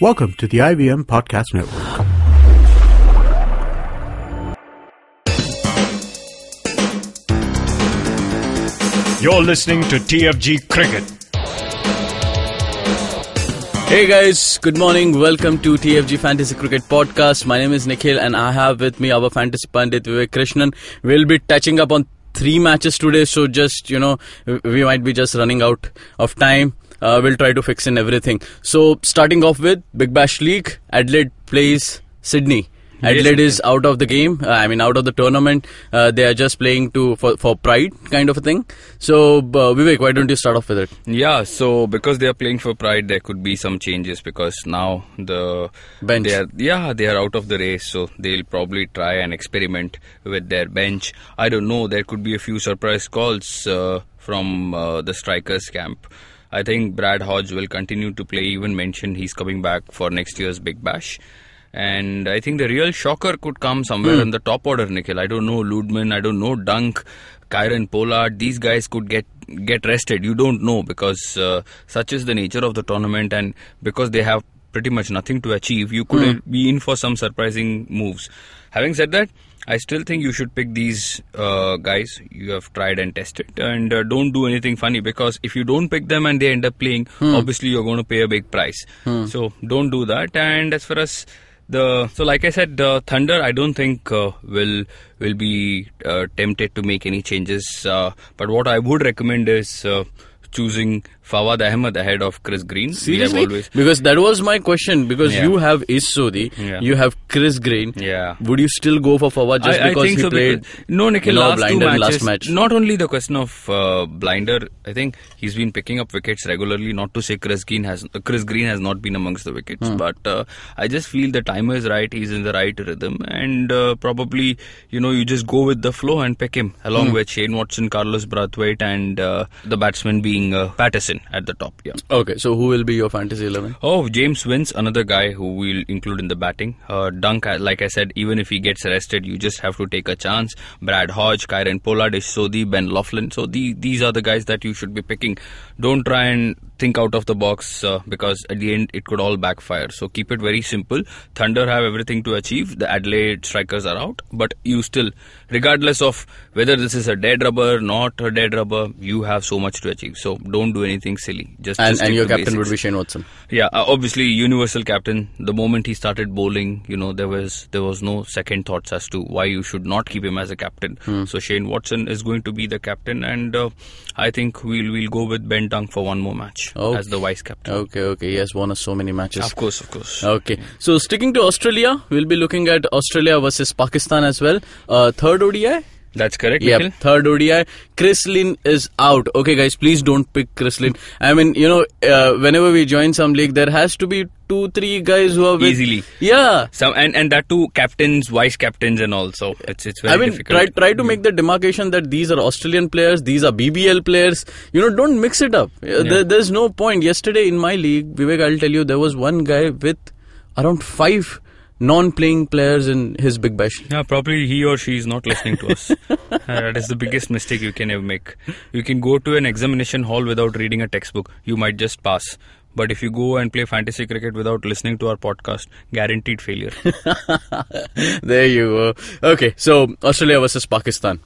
Welcome to the IVM Podcast Network. You're listening to TFG Cricket. Hey guys, good morning. Welcome to TFG Fantasy Cricket Podcast. My name is Nikhil and I have with me our fantasy pundit Vivek Krishnan. We'll be touching up on three matches today, so just, you know, we might be just running out of time. Uh, we'll try to fix in everything. So, starting off with Big Bash League, Adelaide plays Sydney. Adelaide is out of the game. Uh, I mean, out of the tournament. Uh, they are just playing to for, for pride, kind of a thing. So, uh, Vivek, why don't you start off with it? Yeah, so because they are playing for pride, there could be some changes because now the Bench. They are, yeah, they are out of the race, so they'll probably try and experiment with their bench. I don't know. There could be a few surprise calls uh, from uh, the strikers camp. I think Brad Hodge will continue to play. Even mentioned he's coming back for next year's Big Bash. And I think the real shocker could come somewhere in the top order, Nikhil. I don't know Ludman, I don't know Dunk, Kieron Pollard. These guys could get get rested. You don't know because uh, such is the nature of the tournament, and because they have pretty much nothing to achieve, you could be in for some surprising moves. Having said that, I still think you should pick these uh, guys you have tried and tested, and uh, don't do anything funny because if you don't pick them and they end up playing, obviously you're going to pay a big price. So don't do that. And as far as the so like I said, the Thunder I don't think uh, will will be uh, tempted to make any changes. Uh, but what I would recommend is uh, choosing Fawad Ahmed ahead of Chris Green. Seriously? Always... Because that was my question. Because yeah. you have Ish Sodhi, yeah. you have Chris Green. Yeah. Would you still go for Fawad just I, because I he so played because, no Nikhil no, last, two matches, last match? Not only the question of uh, blinder, I think he's been picking up wickets regularly. Not to say Chris Green has uh, Chris Green has not been amongst the wickets, hmm. but uh, I just feel the timer is right. He's in the right rhythm, and uh, probably you know you just go with the flow and pick him along hmm. with Shane Watson, Carlos Brathwaite, and uh, the batsman being uh, Patterson at the top. Yeah. Okay. So who will be your fantasy 11? Oh, James Vince, another guy who we'll include in the batting. Uh, Dunk, like I said, even if he gets arrested, you just have to take a chance. Brad Hodge, Kieron Pollard, Ish Sodhi, Ben Laughlin. So the, these are the guys that you should be picking. Don't try and think out of the box uh, because at the end it could all backfire. So keep it very simple. Thunder have everything to achieve. The Adelaide strikers are out, but you still, regardless of whether this is a dead rubber, not a dead rubber, you have so much to achieve. So don't do anything silly. Just And just and your captain basics. would be Shane Watson. Yeah, uh, obviously universal captain. The moment he started bowling, you know there was there was no second thoughts as to why you should not keep him as a captain. Hmm. So Shane Watson is going to be the captain, and uh, I think we'll we'll go with Ben Dunk for one more match Okay. as the vice captain. Okay, okay. He has won us so many matches. Of course, of course. Okay, so sticking to Australia, we'll be looking at Australia versus Pakistan as well. Uh, third ODI. That's correct. Yeah. Third ODI. Chris Lynn is out. Okay, guys, please don't pick Chris Lynn. I mean, you know, uh, whenever we join some league, there has to be two, three guys who are with, Easily. Yeah. Some and and that too captains, vice captains, and also it's it's very I mean, difficult. try try to make the demarcation that these are Australian players, these are BBL players. You know, don't mix it up. Uh, There, there's no point. Yesterday in my league, Vivek, I'll tell you, there was one guy with around five non-playing players in his big bash. Yeah, probably he or she is not listening to us. uh, that is the biggest mistake you can ever make. You can go to an examination hall without reading a textbook. You might just pass. But if you go and play fantasy cricket without listening to our podcast, guaranteed failure. there you go. Okay, so Australia versus Pakistan.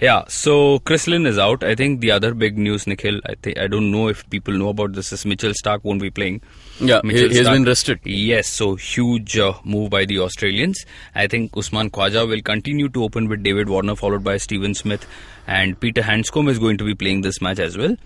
yeah, so Chris Lynn is out. I think the other big news, Nikhil, I think I don't know if people know about this, is Mitchell Starc won't be playing. Yeah, he, Mitchell he's Starc- been rested. Yes, so huge uh, move by the Australians. I think Usman Khawaja will continue to open with David Warner, followed by Steven Smith, and Peter Handscomb is going to be playing this match as well.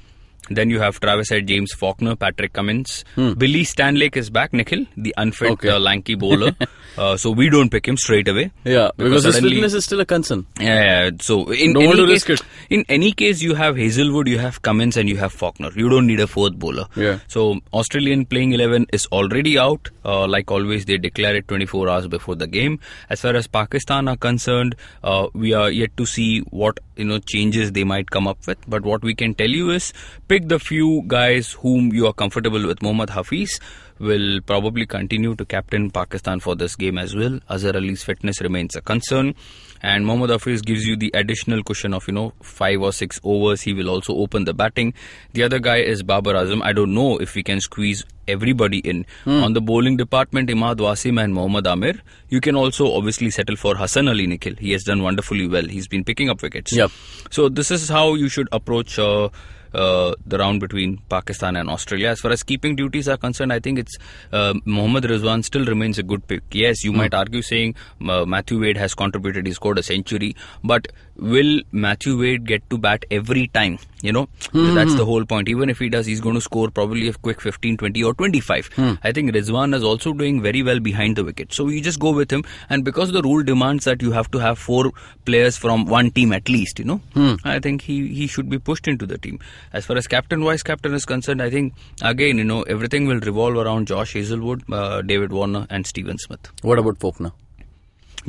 Then you have Travis Head, James Faulkner, Patrick Cummins. Billy Stanlake is back, Nikhil, the unfit Hmm. Okay. uh, lanky bowler. uh, so we don't pick him straight away. Yeah, because, his suddenly- fitness is still a concern. yeah, yeah. So in Don't any case, in any case, you have Hazlewood, you have Cummins, and you have Faulkner. You don't need a fourth bowler. Yeah. So Australian playing eleven is already out. Uh, like always, they declare it 24 hours before the game. As far as Pakistan are concerned, uh, we are yet to see what you know changes they might come up with. But what we can tell you is pick the few guys whom you are comfortable with. Mohammad Hafeez will probably continue to captain Pakistan for this game as well. Azhar Ali's fitness remains a concern. And Mohammad Hafeez gives you the additional cushion of, you know, five or six overs. He will also open the batting. The other guy is Babar Azam. I don't know if we can squeeze everybody in. On the bowling department, Imad Wasim and Mohammad Amir. You can also obviously settle for Hasan Ali Nikhil. He has done wonderfully well. He's been picking up wickets. Yep. So this is how you should approach uh, uh, the round between Pakistan and Australia. As far as keeping duties are concerned, I think it's uh, Mohammad Rizwan still remains a good pick. Yes, you might argue saying uh, Matthew Wade has contributed, he scored a century, but will Matthew Wade get to bat every time? You know, that's the hmm. whole point. Even if he does, he's going to score probably a quick 15, 20 or 25. Hmm. I think Rizwan is also doing very well behind the wicket. So you just go with him. And because the rule demands that you have to have four players from one team at least, you know, hmm. I think he, he should be pushed into the team. As far as captain, vice captain is concerned, I think again, you know, everything will revolve around Josh Hazlewood, uh, David Warner, and Steven Smith. What about Faulkner?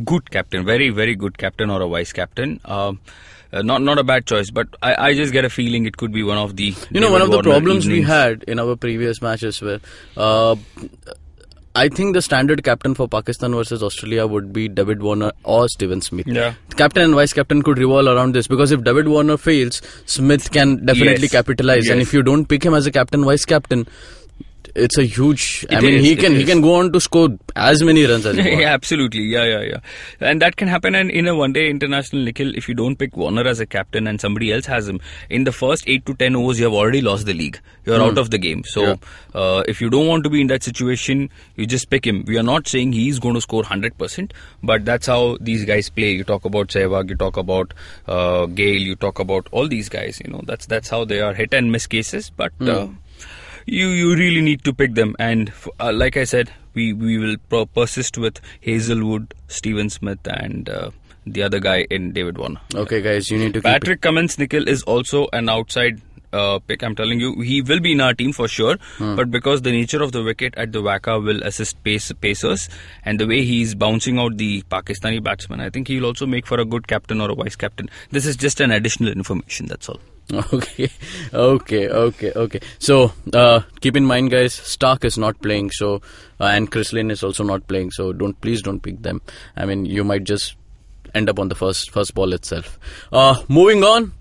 Good captain, very very good captain or a vice captain. Um, uh, not not a bad choice, but I, I just get a feeling it could be one of the You know, one of the Warner problems we had in our previous matches were. Uh, I think the standard captain for Pakistan versus Australia would be David Warner or Steven Smith. Yeah. Captain and vice captain could revolve around this because if David Warner fails, Smith can definitely Yes. capitalize. And if you don't pick him as a captain, vice captain, it's a huge. I It mean, is, he can he can go on to score as many runs as he yeah, absolutely. Yeah, yeah, yeah. And that can happen And in a one day international Nikhil if you don't pick Warner as a captain and somebody else has him. In the first 8 to 10 overs, you have already lost the league. You're out of the game. So, Yeah. uh, if you don't want to be in that situation, you just pick him. We are not saying he's going to score 100%, but that's how these guys play. You talk about Sehwag, you talk about uh, Gayle, you talk about all these guys. You know, that's that's how they are hit and miss cases. But uh, you you really need to pick them. And uh, like i said we we will pro- persist with hazlewood steven smith and uh, the other guy in david warner. Okay, guys, you need to it. patrick cummins nikhil is also an outside uh, pick. I'm telling you he will be in our team for sure. But because the nature of the wicket at the WACA will assist pace pacers and the way he's bouncing out the pakistani batsman i think he'll also make for a good captain or a vice captain. This is just an additional information that's all Okay, okay, okay, okay. So uh, keep in mind, guys, Starc is not playing, so uh, and Chris Lynn is also not playing. So don't please don't pick them. I mean, you might just end up on the first first ball itself. Uh, moving on,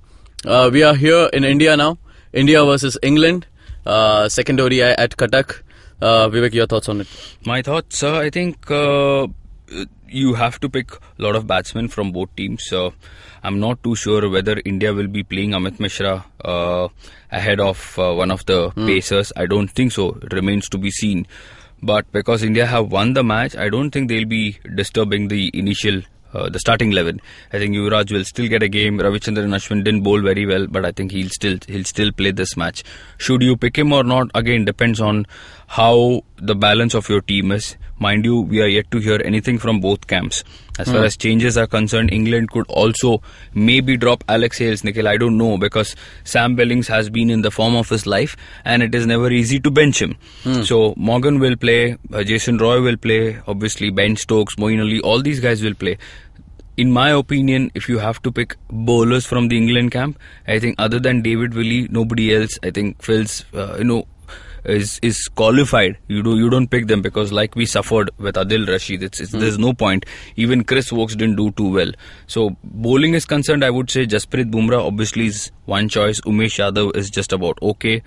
uh, we are here in India now. India versus England, uh, second ODI at Cuttack. Uh, Vivek, your thoughts on it? My thoughts, I think you have to pick a lot of batsmen from both teams. So I'm not too sure whether India will be playing Amit Mishra uh, ahead of uh, one of the pacers. I don't think so. It remains to be seen. But because India have won the match, I don't think they'll be disturbing the initial. Uh, the starting eleven. I think Yuvraj will still get a game. Ravichandran Ashwin didn't bowl very well, but I think he'll still he'll still play this match. Should you pick him or not? Again, depends on how the balance of your team is. Mind you, we are yet to hear anything from both camps. As far as changes are concerned, England could also maybe drop Alex Hales, Nikhil. I don't know because Sam Billings has been in the form of his life and it is never easy to bench him. So Morgan will play, uh, Jason Roy will play, obviously Ben Stokes, Moeen Ali, all these guys will play in my opinion, if you have to pick bowlers from the England camp, I think other than David Willey, nobody else, I think feels uh, you know is is qualified. You do you don't pick them because like we suffered with Adil Rashid, it's, it's hmm. there's no point. Even Chris Woakes didn't do too well. So bowling is concerned, I would say Jasprit Bumrah obviously is one choice. Umesh Yadav is just about okay,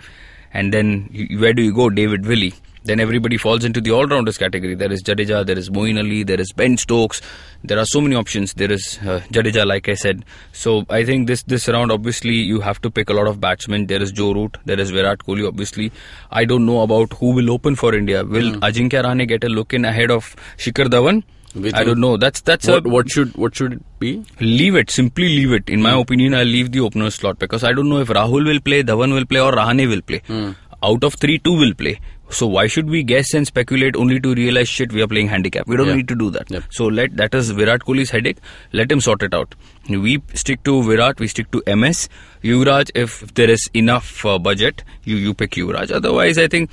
and then where do you go? David Willey then everybody falls into the all-rounders category. There is Jadeja, there is Moeen Ali, there is Ben Stokes. There are so many options. There is uh, Jadeja, like I said. So I think this this round, obviously, you have to pick a lot of batsmen. There is Joe Root, there is Virat Kohli. Obviously, I don't know about who will open for India. Will hmm. Ajinkya Rahane get a look in ahead of Shikhar Dhawan? With I don't know. That's that's What, a what should what should it be? leave it. Simply leave it. In my hmm. opinion, I'll leave the opener slot because I don't know if Rahul will play, Dhawan will play, or Rahane will play. Hmm. Out of three, two will play. So why should we guess and speculate only to realize shit we are playing handicap? We don't Yeah. need to do that. Yep. So let that is Virat Kohli's headache. Let him sort it out. We stick to Virat. We stick to MS. Yuvraj, if there is enough uh, budget, you you pick Yuvraj. Otherwise, I think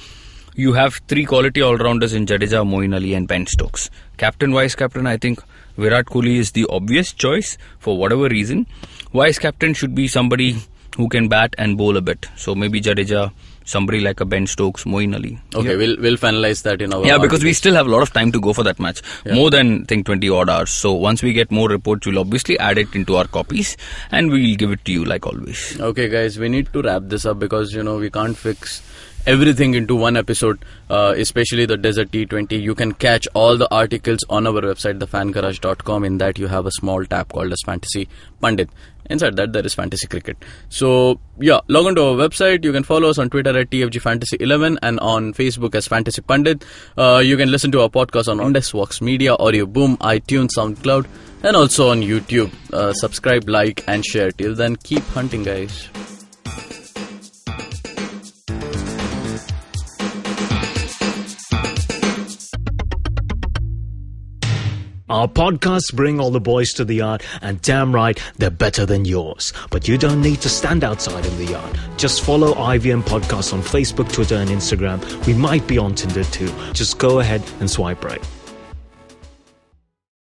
you have three quality all-rounders in Jadeja, Moeen Ali, and Ben Stokes. Captain, vice captain, I think Virat Kohli is the obvious choice for whatever reason. Vice captain should be somebody who can bat and bowl a bit. So maybe Jadeja, somebody like a Ben Stokes, Moeen Ali. Okay, we'll we'll finalize that in our. Yeah, because we still have a lot of time to go for that match. More than think 20 odd hours. So once we get more reports, we'll obviously add it into our copies and we'll give it to you like always. Okay, guys, we need to wrap this up because you know we can't fix everything into one episode, uh, especially the Desert T20. You can catch all the articles on our website, thefangarage.com. In that, you have a small tab called as Fantasy Pundit. Inside that, there is Fantasy Cricket. So, yeah, log on to our website. You can follow us on Twitter at TFG Fantasy 11 and on Facebook as Fantasy Pundit. Uh, you can listen to our podcast on Indus, Vox Media, Audioboom, iTunes, SoundCloud, and also on YouTube. Uh, subscribe, like, and share. Till then, keep hunting, guys. Our podcasts bring all the boys to the yard, and damn right, they're better than yours. But you don't need to stand outside in the yard. Just follow IVM Podcasts on Facebook, Twitter, and Instagram. We might be on Tinder too. Just go ahead and swipe right.